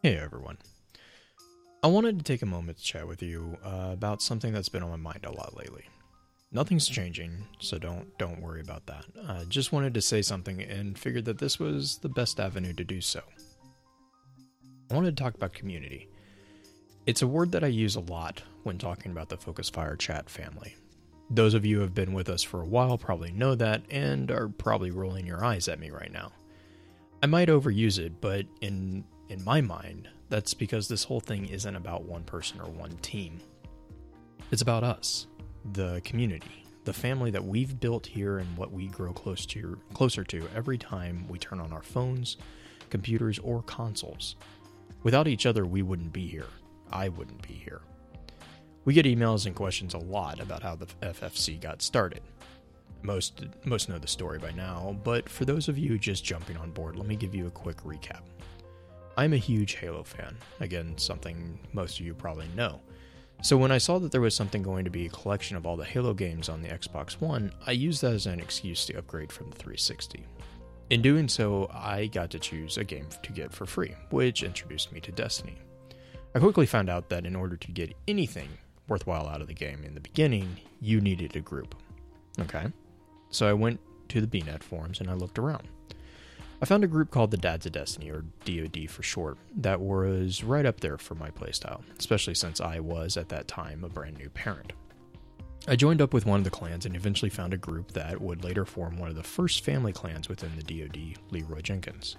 Hey everyone. I wanted to take a moment to chat with you uh, about something that's been on my mind a lot lately. Nothing's changing, so don't don't worry about that. I just wanted to say something and figured that this was the best avenue to do so. I wanted to talk about community. It's a word that I use a lot when talking about the Focus Fire chat family. Those of you who have been with us for a while probably know that and are probably rolling your eyes at me right now. I might overuse it, but in in my mind, that's because this whole thing isn't about one person or one team. It's about us, the community, the family that we've built here and what we grow close to closer to every time we turn on our phones, computers, or consoles. Without each other, we wouldn't be here. I wouldn't be here. We get emails and questions a lot about how the FFC got started. Most most know the story by now, but for those of you just jumping on board, let me give you a quick recap. I'm a huge Halo fan. Again, something most of you probably know. So when I saw that there was something going to be a collection of all the Halo games on the Xbox One, I used that as an excuse to upgrade from the 360. In doing so, I got to choose a game to get for free, which introduced me to Destiny. I quickly found out that in order to get anything worthwhile out of the game in the beginning, you needed a group. Okay? So I went to the BNet forums and I looked around. I found a group called the Dads of Destiny, or DoD for short, that was right up there for my playstyle, especially since I was, at that time, a brand new parent. I joined up with one of the clans and eventually found a group that would later form one of the first family clans within the DoD, Leroy Jenkins.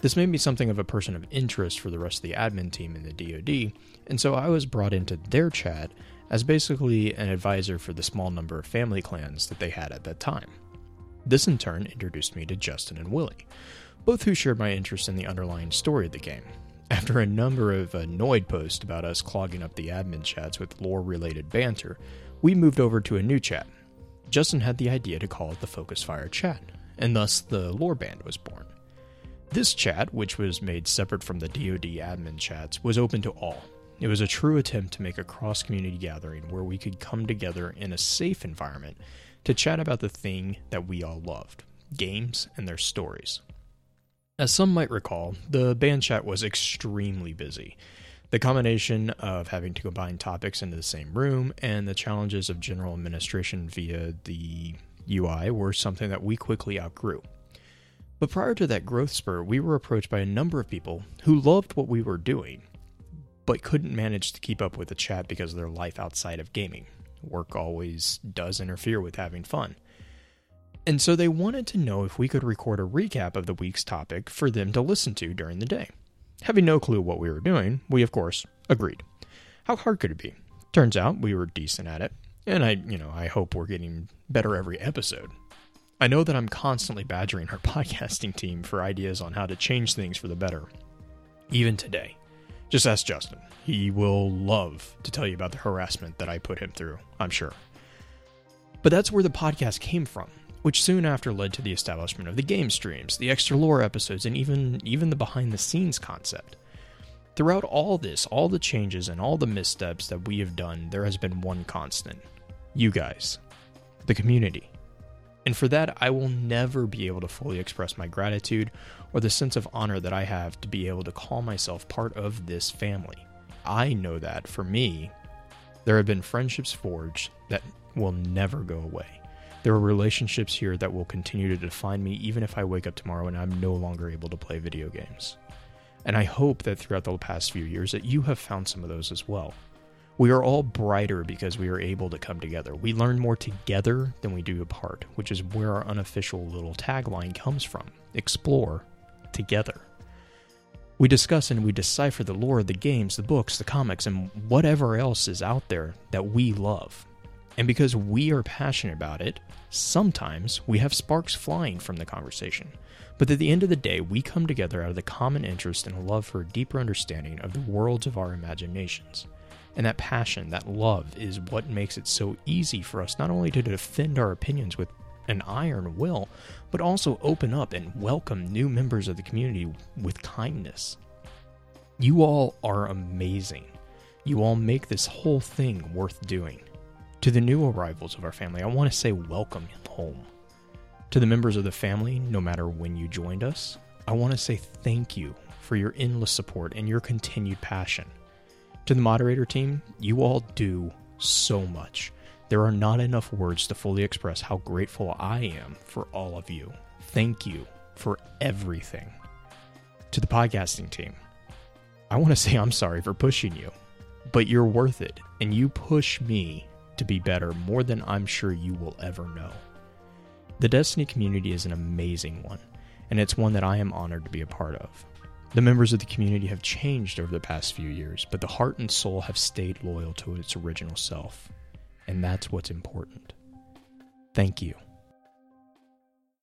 This made me something of a person of interest for the rest of the admin team in the DoD, and so I was brought into their chat as basically an advisor for the small number of family clans that they had at that time. This in turn introduced me to Justin and Willie, both who shared my interest in the underlying story of the game. After a number of annoyed posts about us clogging up the admin chats with lore related banter, we moved over to a new chat. Justin had the idea to call it the Focus Fire chat, and thus the lore band was born. This chat, which was made separate from the DoD admin chats, was open to all. It was a true attempt to make a cross community gathering where we could come together in a safe environment to chat about the thing that we all loved games and their stories. As some might recall, the band chat was extremely busy. The combination of having to combine topics into the same room and the challenges of general administration via the UI were something that we quickly outgrew. But prior to that growth spurt, we were approached by a number of people who loved what we were doing, but couldn't manage to keep up with the chat because of their life outside of gaming. Work always does interfere with having fun. And so they wanted to know if we could record a recap of the week's topic for them to listen to during the day. Having no clue what we were doing, we of course agreed. How hard could it be? Turns out we were decent at it, and I, you know, I hope we're getting better every episode. I know that I'm constantly badgering our podcasting team for ideas on how to change things for the better, even today. Just ask Justin. He will love to tell you about the harassment that I put him through, I'm sure. But that's where the podcast came from, which soon after led to the establishment of the game streams, the extra lore episodes, and even even the behind the scenes concept. Throughout all this, all the changes and all the missteps that we have done, there has been one constant. You guys. The community. And for that, I will never be able to fully express my gratitude or the sense of honor that I have to be able to call myself part of this family. I know that for me, there have been friendships forged that will never go away. There are relationships here that will continue to define me even if I wake up tomorrow and I'm no longer able to play video games. And I hope that throughout the past few years that you have found some of those as well. We are all brighter because we are able to come together. We learn more together than we do apart, which is where our unofficial little tagline comes from explore together. We discuss and we decipher the lore of the games, the books, the comics, and whatever else is out there that we love. And because we are passionate about it, sometimes we have sparks flying from the conversation. But at the end of the day, we come together out of the common interest and love for a deeper understanding of the worlds of our imaginations. And that passion, that love, is what makes it so easy for us not only to defend our opinions with an iron will, but also open up and welcome new members of the community with kindness. You all are amazing. You all make this whole thing worth doing. To the new arrivals of our family, I want to say welcome home. To the members of the family, no matter when you joined us, I want to say thank you for your endless support and your continued passion. To the moderator team, you all do so much. There are not enough words to fully express how grateful I am for all of you. Thank you for everything. To the podcasting team, I want to say I'm sorry for pushing you, but you're worth it, and you push me to be better more than I'm sure you will ever know. The Destiny community is an amazing one, and it's one that I am honored to be a part of. The members of the community have changed over the past few years, but the heart and soul have stayed loyal to its original self, and that's what's important. Thank you.